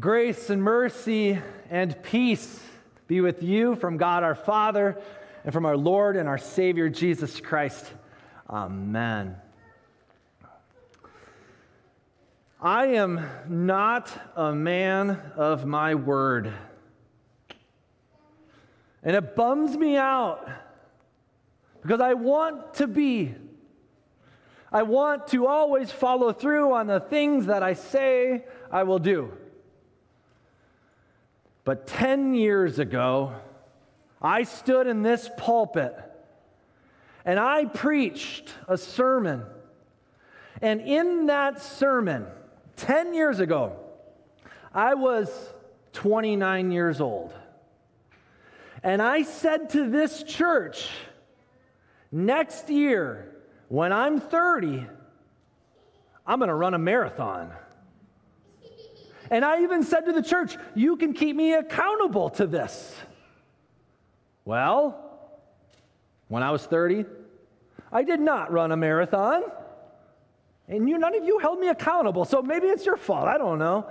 Grace and mercy and peace be with you from God our Father and from our Lord and our Savior Jesus Christ. Amen. I am not a man of my word. And it bums me out because I want to be. I want to always follow through on the things that I say I will do. But 10 years ago, I stood in this pulpit and I preached a sermon. And in that sermon, 10 years ago, I was 29 years old. And I said to this church, next year, when I'm 30, I'm going to run a marathon. And I even said to the church, You can keep me accountable to this. Well, when I was 30, I did not run a marathon. And you, none of you held me accountable. So maybe it's your fault. I don't know.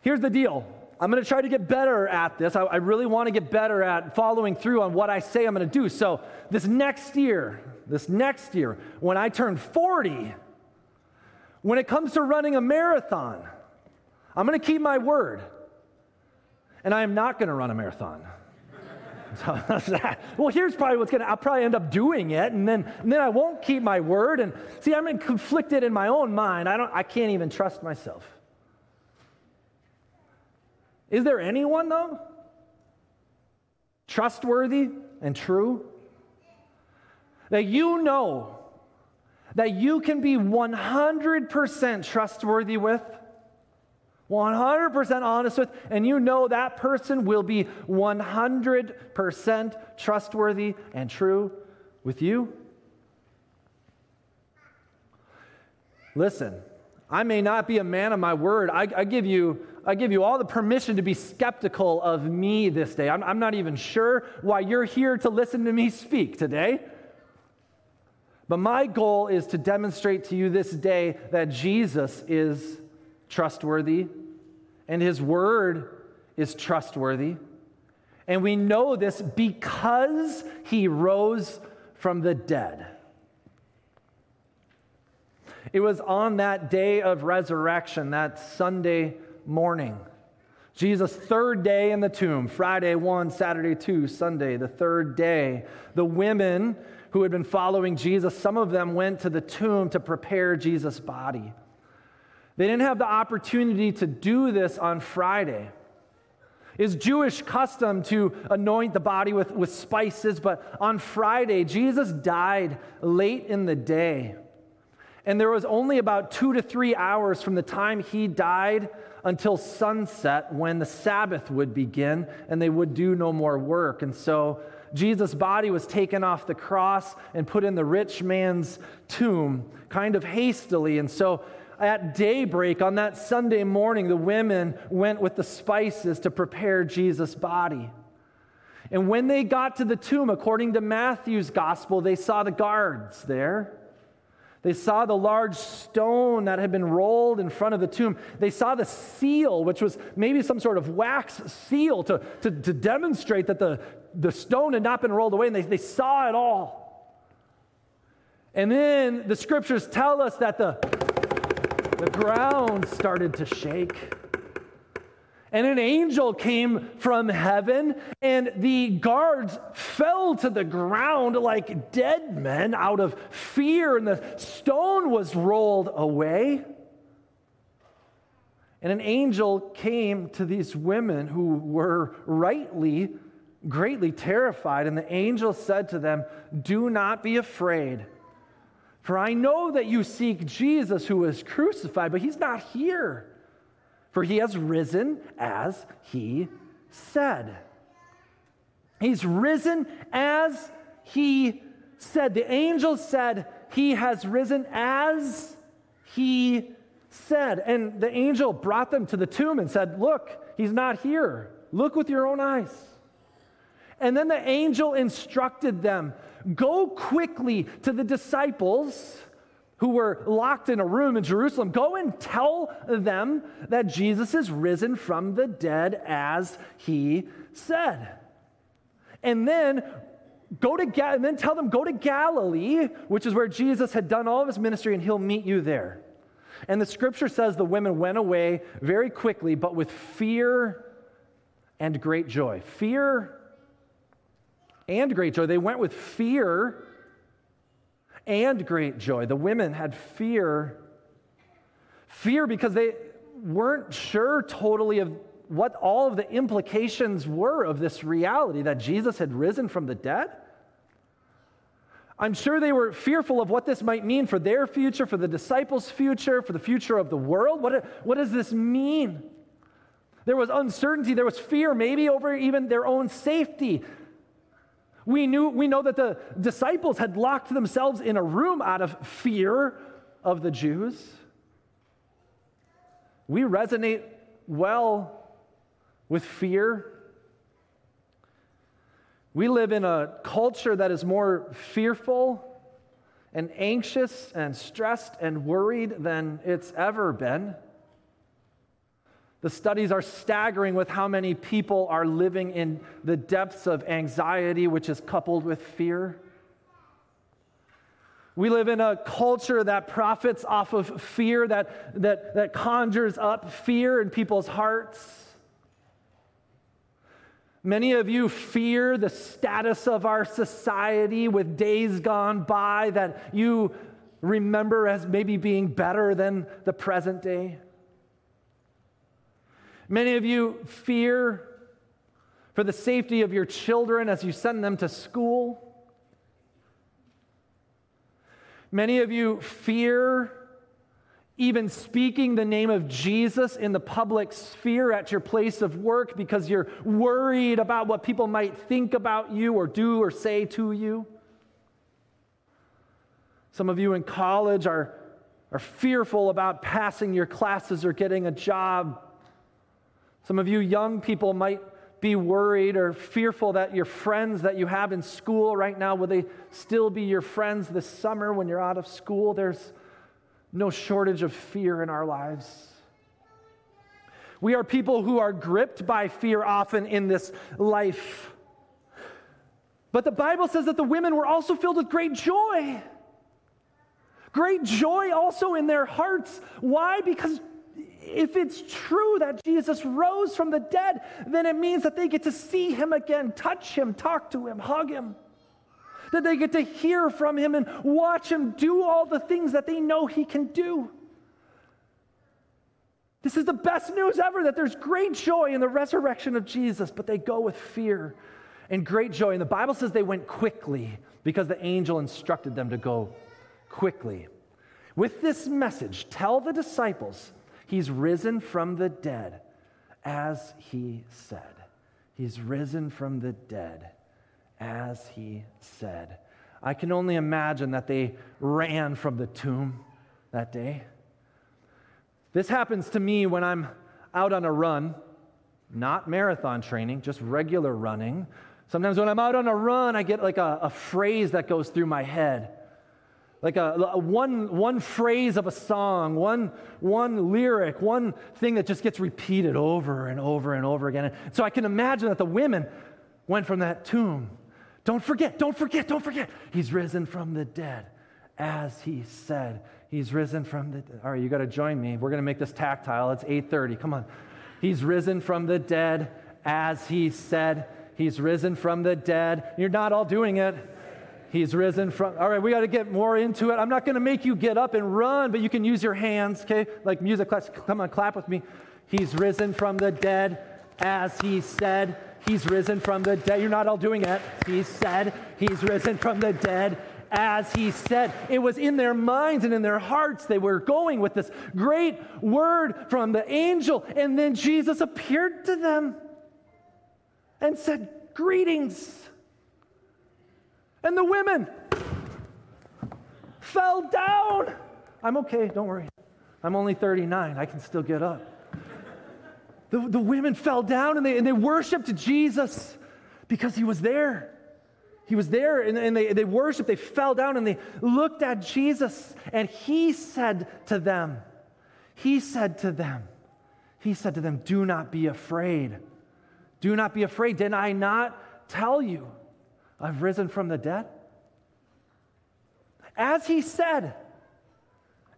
Here's the deal I'm going to try to get better at this. I, I really want to get better at following through on what I say I'm going to do. So, this next year, this next year, when I turn 40, when it comes to running a marathon, I'm going to keep my word. And I am not going to run a marathon. So well, here's probably what's going to, I'll probably end up doing it, and then, and then I won't keep my word. And see, I'm conflicted in my own mind. I, don't, I can't even trust myself. Is there anyone, though, trustworthy and true? That you know that you can be 100% trustworthy with, 100% honest with, and you know that person will be 100% trustworthy and true with you? Listen, I may not be a man of my word. I, I give you I give you all the permission to be skeptical of me this day. I'm, I'm not even sure why you're here to listen to me speak today. But my goal is to demonstrate to you this day that Jesus is trustworthy and his word is trustworthy. And we know this because he rose from the dead. It was on that day of resurrection, that Sunday morning. Jesus' third day in the tomb, Friday 1, Saturday 2, Sunday, the third day. The women who had been following Jesus, some of them went to the tomb to prepare Jesus' body. They didn't have the opportunity to do this on Friday. It's Jewish custom to anoint the body with, with spices, but on Friday, Jesus died late in the day. And there was only about two to three hours from the time he died until sunset when the Sabbath would begin and they would do no more work. And so Jesus' body was taken off the cross and put in the rich man's tomb kind of hastily. And so at daybreak on that Sunday morning, the women went with the spices to prepare Jesus' body. And when they got to the tomb, according to Matthew's gospel, they saw the guards there. They saw the large stone that had been rolled in front of the tomb. They saw the seal, which was maybe some sort of wax seal to, to, to demonstrate that the, the stone had not been rolled away, and they, they saw it all. And then the scriptures tell us that the, the ground started to shake. And an angel came from heaven, and the guards fell to the ground like dead men out of fear, and the stone was rolled away. And an angel came to these women who were rightly greatly terrified, and the angel said to them, Do not be afraid. For I know that you seek Jesus who was crucified, but he's not here for he has risen as he said. He's risen as he said. The angel said, He has risen as he said. And the angel brought them to the tomb and said, Look, he's not here. Look with your own eyes. And then the angel instructed them go quickly to the disciples who were locked in a room in Jerusalem, Go and tell them that Jesus is risen from the dead as he said. And then go to Ga- and then tell them go to Galilee, which is where Jesus had done all of his ministry, and he'll meet you there. And the scripture says the women went away very quickly, but with fear and great joy. Fear and great joy. They went with fear and great joy. The women had fear. Fear because they weren't sure totally of what all of the implications were of this reality that Jesus had risen from the dead. I'm sure they were fearful of what this might mean for their future, for the disciples' future, for the future of the world. What, what does this mean? There was uncertainty, there was fear, maybe over even their own safety. We, knew, we know that the disciples had locked themselves in a room out of fear of the Jews. We resonate well with fear. We live in a culture that is more fearful and anxious and stressed and worried than it's ever been. The studies are staggering with how many people are living in the depths of anxiety, which is coupled with fear. We live in a culture that profits off of fear, that, that, that conjures up fear in people's hearts. Many of you fear the status of our society with days gone by that you remember as maybe being better than the present day. Many of you fear for the safety of your children as you send them to school. Many of you fear even speaking the name of Jesus in the public sphere at your place of work because you're worried about what people might think about you or do or say to you. Some of you in college are, are fearful about passing your classes or getting a job some of you young people might be worried or fearful that your friends that you have in school right now, will they still be your friends this summer when you're out of school? There's no shortage of fear in our lives. We are people who are gripped by fear often in this life. But the Bible says that the women were also filled with great joy. Great joy also in their hearts. Why? Because if it's true that Jesus rose from the dead, then it means that they get to see him again, touch him, talk to him, hug him. That they get to hear from him and watch him do all the things that they know he can do. This is the best news ever that there's great joy in the resurrection of Jesus, but they go with fear and great joy. And the Bible says they went quickly because the angel instructed them to go quickly. With this message, tell the disciples He's risen from the dead, as he said. He's risen from the dead, as he said. I can only imagine that they ran from the tomb that day. This happens to me when I'm out on a run, not marathon training, just regular running. Sometimes when I'm out on a run, I get like a, a phrase that goes through my head like a, a, one, one phrase of a song, one, one lyric, one thing that just gets repeated over and over and over again. so I can imagine that the women went from that tomb. Don't forget, don't forget, don't forget. He's risen from the dead, as he said. He's risen from the All right, you got to join me. We're going to make this tactile. It's 8:30. Come on. He's risen from the dead, as he said. He's risen from the dead. You're not all doing it. He's risen from. All right, we got to get more into it. I'm not going to make you get up and run, but you can use your hands, okay? Like music class. Come on, clap with me. He's risen from the dead as he said. He's risen from the dead. You're not all doing it. He said, He's risen from the dead as he said. It was in their minds and in their hearts. They were going with this great word from the angel. And then Jesus appeared to them and said, Greetings. And the women fell down. I'm okay, don't worry. I'm only 39, I can still get up. The, the women fell down and they, and they worshiped Jesus because he was there. he was there and, and they, they worshiped, they fell down and they looked at Jesus. And he said to them, He said to them, He said to them, Do not be afraid. Do not be afraid. Did I not tell you I've risen from the dead? As he said,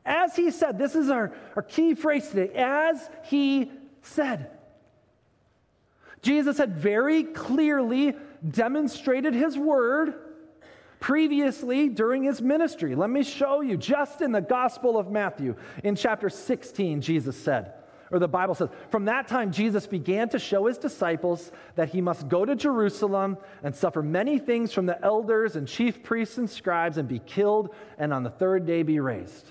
as he said, this is our, our key phrase today, as he said. Jesus had very clearly demonstrated his word previously during his ministry. Let me show you. Just in the Gospel of Matthew, in chapter 16, Jesus said, or the Bible says, from that time Jesus began to show his disciples that he must go to Jerusalem and suffer many things from the elders and chief priests and scribes and be killed and on the third day be raised.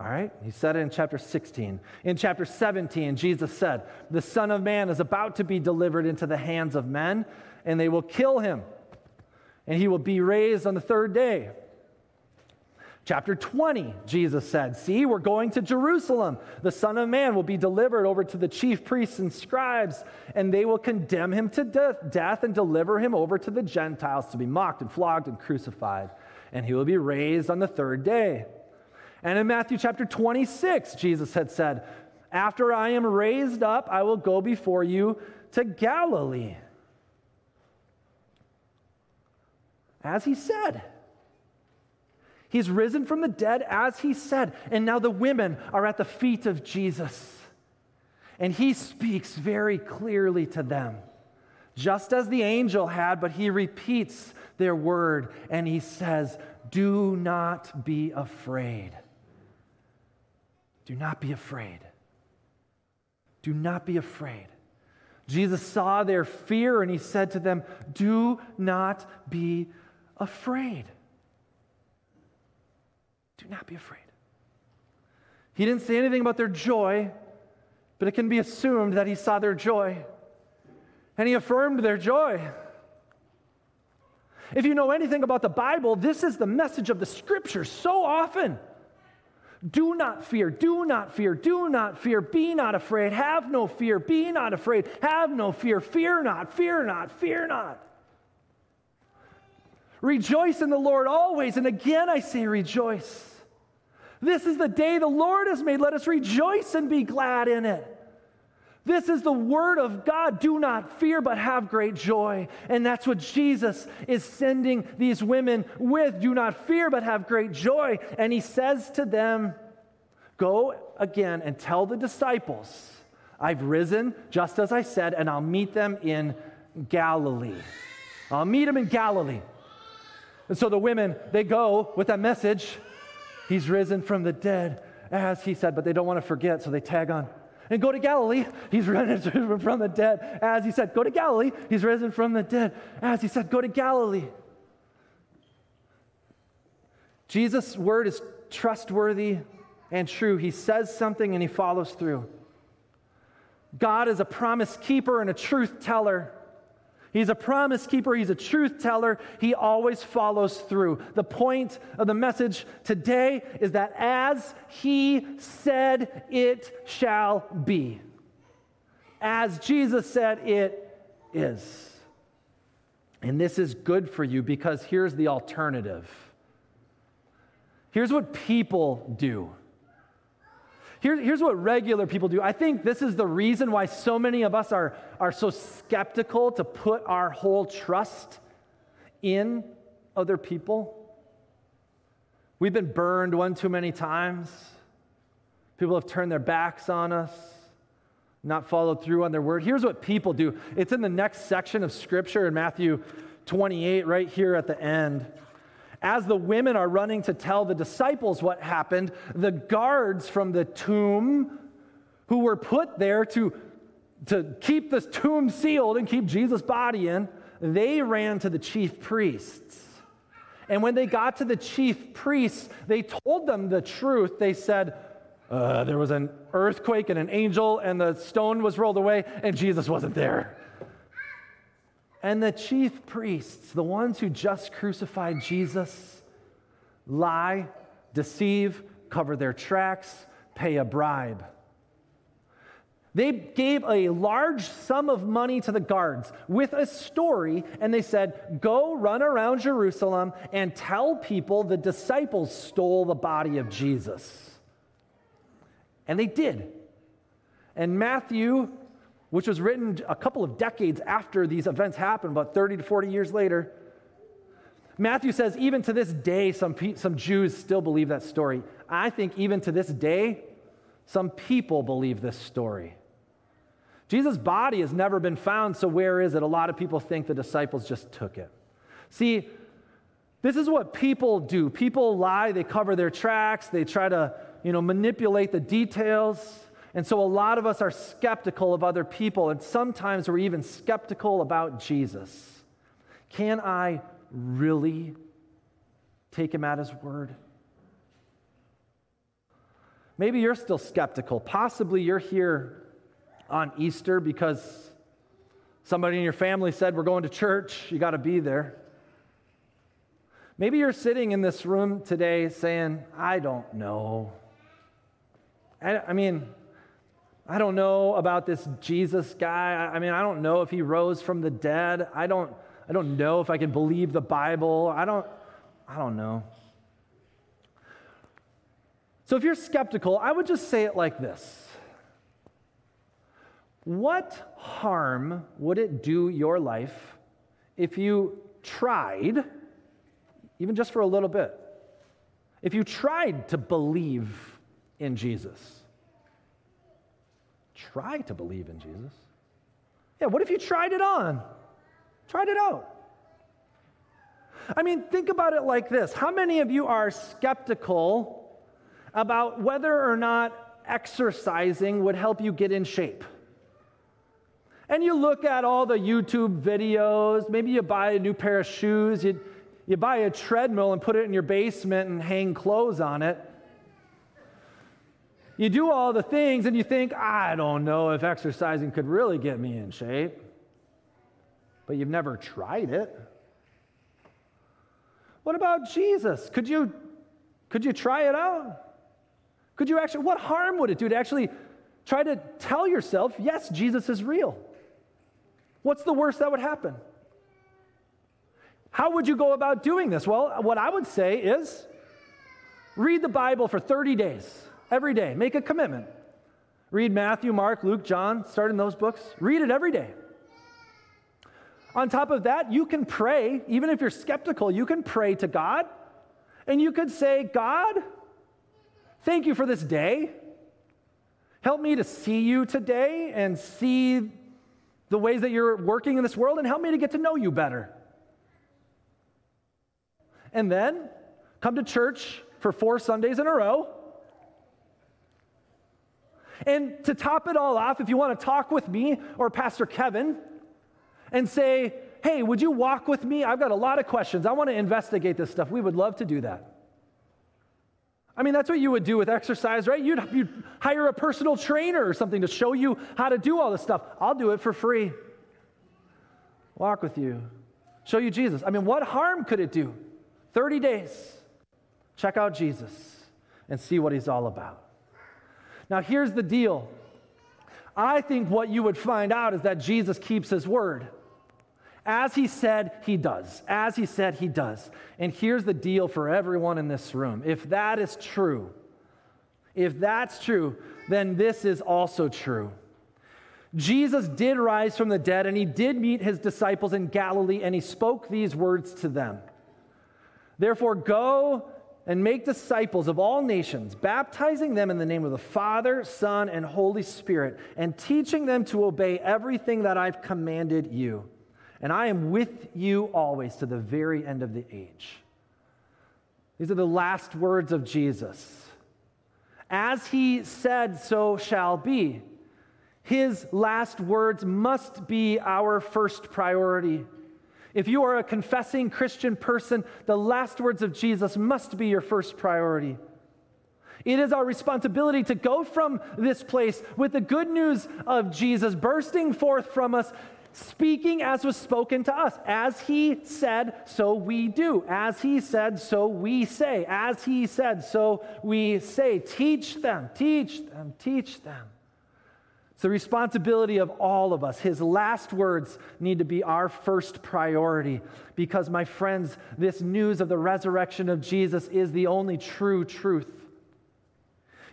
All right? He said it in chapter 16. In chapter 17, Jesus said, The Son of Man is about to be delivered into the hands of men, and they will kill him, and he will be raised on the third day. Chapter 20, Jesus said, See, we're going to Jerusalem. The Son of Man will be delivered over to the chief priests and scribes, and they will condemn him to death, death and deliver him over to the Gentiles to be mocked and flogged and crucified. And he will be raised on the third day. And in Matthew chapter 26, Jesus had said, After I am raised up, I will go before you to Galilee. As he said, He's risen from the dead as he said. And now the women are at the feet of Jesus. And he speaks very clearly to them, just as the angel had, but he repeats their word and he says, Do not be afraid. Do not be afraid. Do not be afraid. Jesus saw their fear and he said to them, Do not be afraid. Do not be afraid. He didn't say anything about their joy, but it can be assumed that he saw their joy and he affirmed their joy. If you know anything about the Bible, this is the message of the scriptures so often. Do not fear, do not fear, do not fear, be not afraid, have no fear, be not afraid, have no fear, fear not, fear not, fear not. Rejoice in the Lord always, and again I say rejoice. This is the day the Lord has made. Let us rejoice and be glad in it. This is the word of God. Do not fear, but have great joy. And that's what Jesus is sending these women with. Do not fear, but have great joy. And he says to them, Go again and tell the disciples, I've risen just as I said, and I'll meet them in Galilee. I'll meet them in Galilee. And so the women, they go with that message He's risen from the dead, as he said, but they don't want to forget, so they tag on and go to Galilee. He's risen from the dead. As he said, go to Galilee. He's risen from the dead. As he said, go to Galilee. Jesus' word is trustworthy and true. He says something and he follows through. God is a promise keeper and a truth teller. He's a promise keeper, he's a truth teller, he always follows through. The point of the message today is that as he said, it shall be. As Jesus said, it is. And this is good for you because here's the alternative. Here's what people do. Here, here's what regular people do. I think this is the reason why so many of us are, are so skeptical to put our whole trust in other people. We've been burned one too many times. People have turned their backs on us, not followed through on their word. Here's what people do it's in the next section of scripture in Matthew 28, right here at the end. As the women are running to tell the disciples what happened, the guards from the tomb who were put there to, to keep this tomb sealed and keep Jesus' body in, they ran to the chief priests. And when they got to the chief priests, they told them the truth. They said, uh, There was an earthquake and an angel, and the stone was rolled away, and Jesus wasn't there. And the chief priests, the ones who just crucified Jesus, lie, deceive, cover their tracks, pay a bribe. They gave a large sum of money to the guards with a story, and they said, Go run around Jerusalem and tell people the disciples stole the body of Jesus. And they did. And Matthew, which was written a couple of decades after these events happened, about 30 to 40 years later, Matthew says, even to this day, some, some Jews still believe that story. I think even to this day, some people believe this story. Jesus' body has never been found, so where is it? A lot of people think the disciples just took it. See, this is what people do. People lie, they cover their tracks, they try to, you know, manipulate the details. And so a lot of us are skeptical of other people, and sometimes we're even skeptical about Jesus. Can I really take him at his word? Maybe you're still skeptical. Possibly you're here on Easter because somebody in your family said, We're going to church, you got to be there. Maybe you're sitting in this room today saying, I don't know. I, I mean, I don't know about this Jesus guy. I, mean, I don't know if he rose from the dead. I don't, I don't know if I can believe the Bible. I don't, I don't know. So if you're skeptical, I would just say it like this what harm would it do your life if you tried, even just for a little bit, if you tried to believe in Jesus? Try to believe in Jesus. Yeah, what if you tried it on? Tried it out. I mean, think about it like this How many of you are skeptical about whether or not exercising would help you get in shape? And you look at all the YouTube videos, maybe you buy a new pair of shoes, you, you buy a treadmill and put it in your basement and hang clothes on it. You do all the things and you think, I don't know if exercising could really get me in shape. But you've never tried it. What about Jesus? Could you, could you try it out? Could you actually, what harm would it do to actually try to tell yourself, yes, Jesus is real? What's the worst that would happen? How would you go about doing this? Well, what I would say is read the Bible for 30 days, every day. Make a commitment. Read Matthew, Mark, Luke, John, start in those books. Read it every day. On top of that, you can pray, even if you're skeptical, you can pray to God. And you could say, God, thank you for this day. Help me to see you today and see the ways that you're working in this world and help me to get to know you better. And then come to church for four Sundays in a row. And to top it all off, if you want to talk with me or Pastor Kevin and say, hey, would you walk with me? I've got a lot of questions. I want to investigate this stuff. We would love to do that. I mean, that's what you would do with exercise, right? You'd, you'd hire a personal trainer or something to show you how to do all this stuff. I'll do it for free. Walk with you, show you Jesus. I mean, what harm could it do? 30 days. Check out Jesus and see what he's all about. Now, here's the deal. I think what you would find out is that Jesus keeps his word. As he said, he does. As he said, he does. And here's the deal for everyone in this room. If that is true, if that's true, then this is also true. Jesus did rise from the dead, and he did meet his disciples in Galilee, and he spoke these words to them Therefore, go and make disciples of all nations, baptizing them in the name of the Father, Son, and Holy Spirit, and teaching them to obey everything that I've commanded you and I am with you always to the very end of the age. These are the last words of Jesus. As he said, so shall be. His last words must be our first priority. If you are a confessing Christian person, the last words of Jesus must be your first priority. It is our responsibility to go from this place with the good news of Jesus bursting forth from us speaking as was spoken to us. As he said, so we do. As he said, so we say. As he said, so we say. Teach them, teach them, teach them. It's the responsibility of all of us. His last words need to be our first priority because, my friends, this news of the resurrection of Jesus is the only true truth.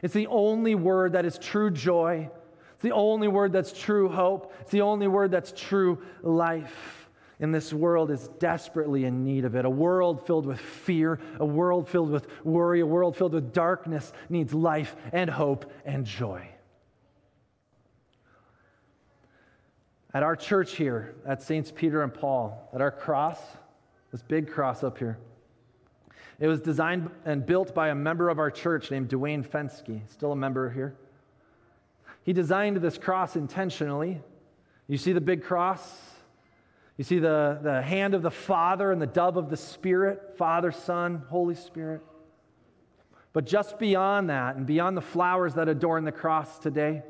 It's the only word that is true joy. It's the only word that's true hope. It's the only word that's true life. And this world is desperately in need of it. A world filled with fear, a world filled with worry, a world filled with darkness needs life and hope and joy. At our church here, at Saints Peter and Paul, at our cross, this big cross up here, it was designed and built by a member of our church named Dwayne Fensky, still a member here. He designed this cross intentionally. You see the big cross? You see the, the hand of the Father and the dove of the Spirit, Father, Son, Holy Spirit. But just beyond that, and beyond the flowers that adorn the cross today,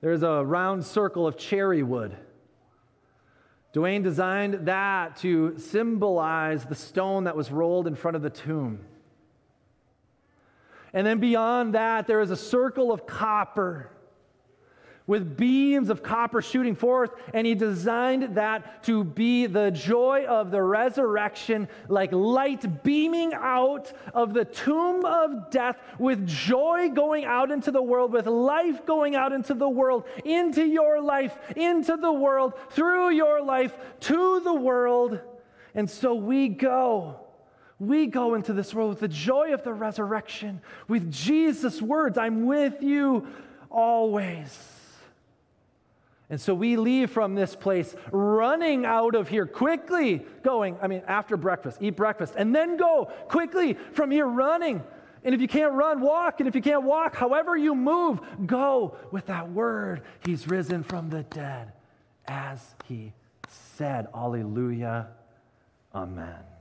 there's a round circle of cherry wood. Dwayne designed that to symbolize the stone that was rolled in front of the tomb. And then beyond that, there is a circle of copper with beams of copper shooting forth, and he designed that to be the joy of the resurrection, like light beaming out of the tomb of death, with joy going out into the world, with life going out into the world, into your life, into the world, through your life, to the world. And so we go. We go into this world with the joy of the resurrection, with Jesus' words I'm with you always. And so we leave from this place running out of here quickly, going, I mean, after breakfast, eat breakfast, and then go quickly from here running. And if you can't run, walk. And if you can't walk, however you move, go with that word. He's risen from the dead as he said. Alleluia. Amen.